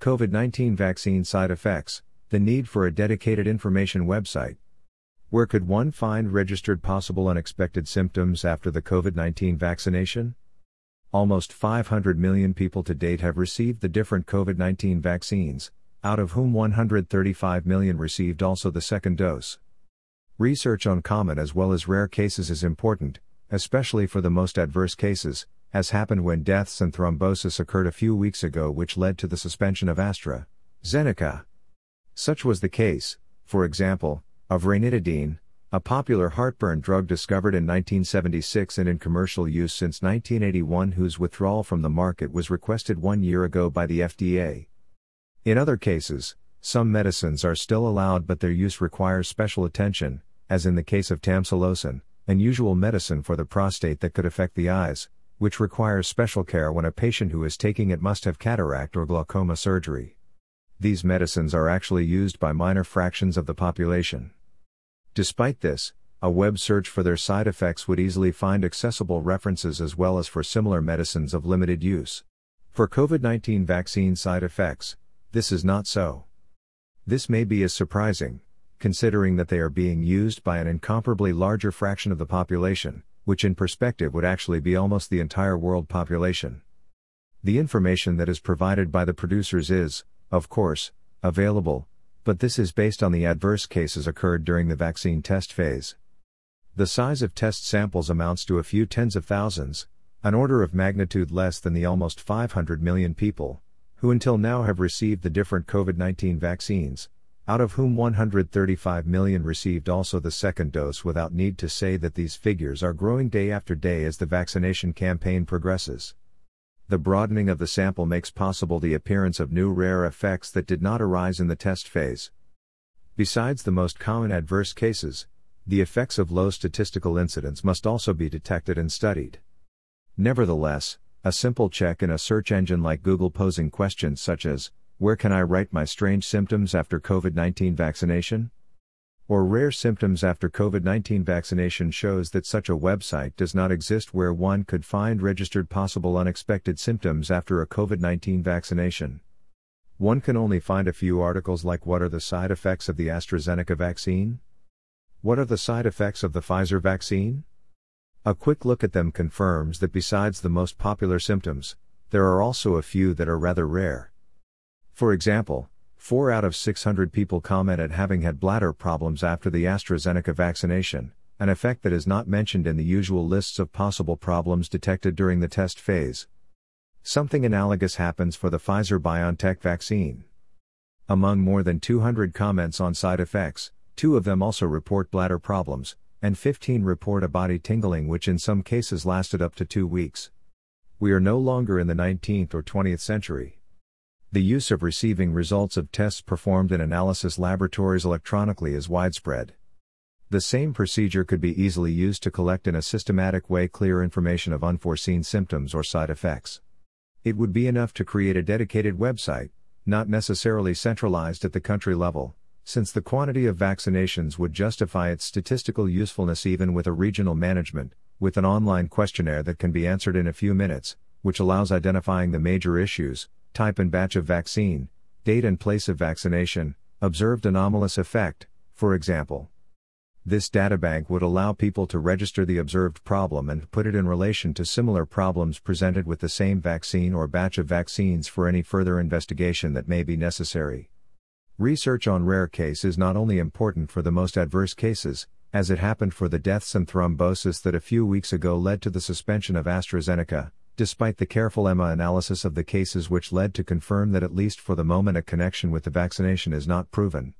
COVID 19 vaccine side effects, the need for a dedicated information website. Where could one find registered possible unexpected symptoms after the COVID 19 vaccination? Almost 500 million people to date have received the different COVID 19 vaccines, out of whom 135 million received also the second dose. Research on common as well as rare cases is important, especially for the most adverse cases, as happened when deaths and thrombosis occurred a few weeks ago, which led to the suspension of AstraZeneca. Such was the case, for example, of ranitidine, a popular heartburn drug discovered in 1976 and in commercial use since 1981, whose withdrawal from the market was requested one year ago by the FDA. In other cases, some medicines are still allowed but their use requires special attention, as in the case of tamsulosin, unusual medicine for the prostate that could affect the eyes, which requires special care when a patient who is taking it must have cataract or glaucoma surgery. These medicines are actually used by minor fractions of the population. Despite this, a web search for their side effects would easily find accessible references as well as for similar medicines of limited use. For COVID 19 vaccine side effects, this is not so. This may be as surprising, considering that they are being used by an incomparably larger fraction of the population, which in perspective would actually be almost the entire world population. The information that is provided by the producers is, of course, available, but this is based on the adverse cases occurred during the vaccine test phase. The size of test samples amounts to a few tens of thousands, an order of magnitude less than the almost 500 million people, who until now have received the different COVID 19 vaccines, out of whom 135 million received also the second dose without need to say that these figures are growing day after day as the vaccination campaign progresses. The broadening of the sample makes possible the appearance of new rare effects that did not arise in the test phase. Besides the most common adverse cases, the effects of low statistical incidence must also be detected and studied. Nevertheless, a simple check in a search engine like Google posing questions such as, Where can I write my strange symptoms after COVID 19 vaccination? or rare symptoms after COVID 19 vaccination shows that such a website does not exist where one could find registered possible unexpected symptoms after a COVID 19 vaccination. One can only find a few articles like What are the side effects of the AstraZeneca vaccine? What are the side effects of the Pfizer vaccine? A quick look at them confirms that besides the most popular symptoms, there are also a few that are rather rare. For example, 4 out of 600 people comment commented having had bladder problems after the AstraZeneca vaccination, an effect that is not mentioned in the usual lists of possible problems detected during the test phase. Something analogous happens for the Pfizer BioNTech vaccine. Among more than 200 comments on side effects, two of them also report bladder problems, and 15 report a body tingling which in some cases lasted up to two weeks. We are no longer in the 19th or 20th century. The use of receiving results of tests performed in analysis laboratories electronically is widespread. The same procedure could be easily used to collect in a systematic way clear information of unforeseen symptoms or side effects. It would be enough to create a dedicated website, not necessarily centralized at the country level, since the quantity of vaccinations would justify its statistical usefulness even with a regional management, with an online questionnaire that can be answered in a few minutes, which allows identifying the major issues, type and batch of vaccine, date and place of vaccination, observed anomalous effect, for example. This databank would allow people to register the observed problem and put it in relation to similar problems presented with the same vaccine or batch of vaccines for any further investigation that may be necessary. Research on rare case is not only important for the most adverse cases, as it happened for the deaths and thrombosis that a few weeks ago led to the suspension of AstraZeneca, despite the careful EMA analysis of the cases which led to confirm that at least for the moment a connection with the vaccination is not proven.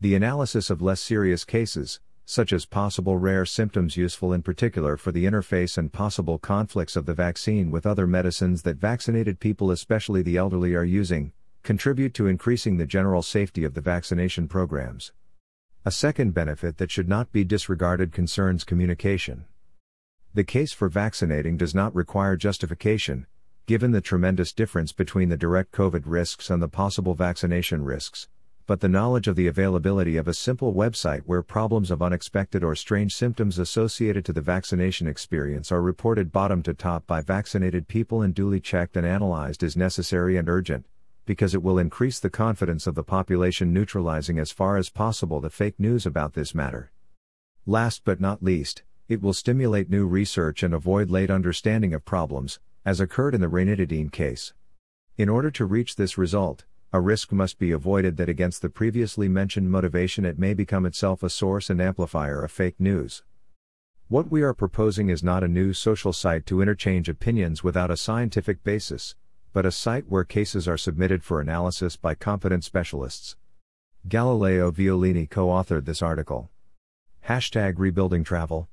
The analysis of less serious cases, such as possible rare symptoms useful in particular for the interface and possible conflicts of the vaccine with other medicines that vaccinated people especially the elderly are using, contribute to increasing the general safety of the vaccination programs. A second benefit that should not be disregarded concerns communication. The case for vaccinating does not require justification, given the tremendous difference between the direct COVID risks and the possible vaccination risks. But the knowledge of the availability of a simple website where problems of unexpected or strange symptoms associated to the vaccination experience are reported bottom to top by vaccinated people and duly checked and analyzed is necessary and urgent, because it will increase the confidence of the population neutralizing as far as possible the fake news about this matter. Last but not least, it will stimulate new research and avoid late understanding of problems, as occurred in the ranitidine case. In order to reach this result, a risk must be avoided that against the previously mentioned motivation it may become itself a source and amplifier of fake news. What we are proposing is not a new social site to interchange opinions without a scientific basis, but a site where cases are submitted for analysis by competent specialists. Galileo Violini co authored this article. Hashtag Rebuilding Travel.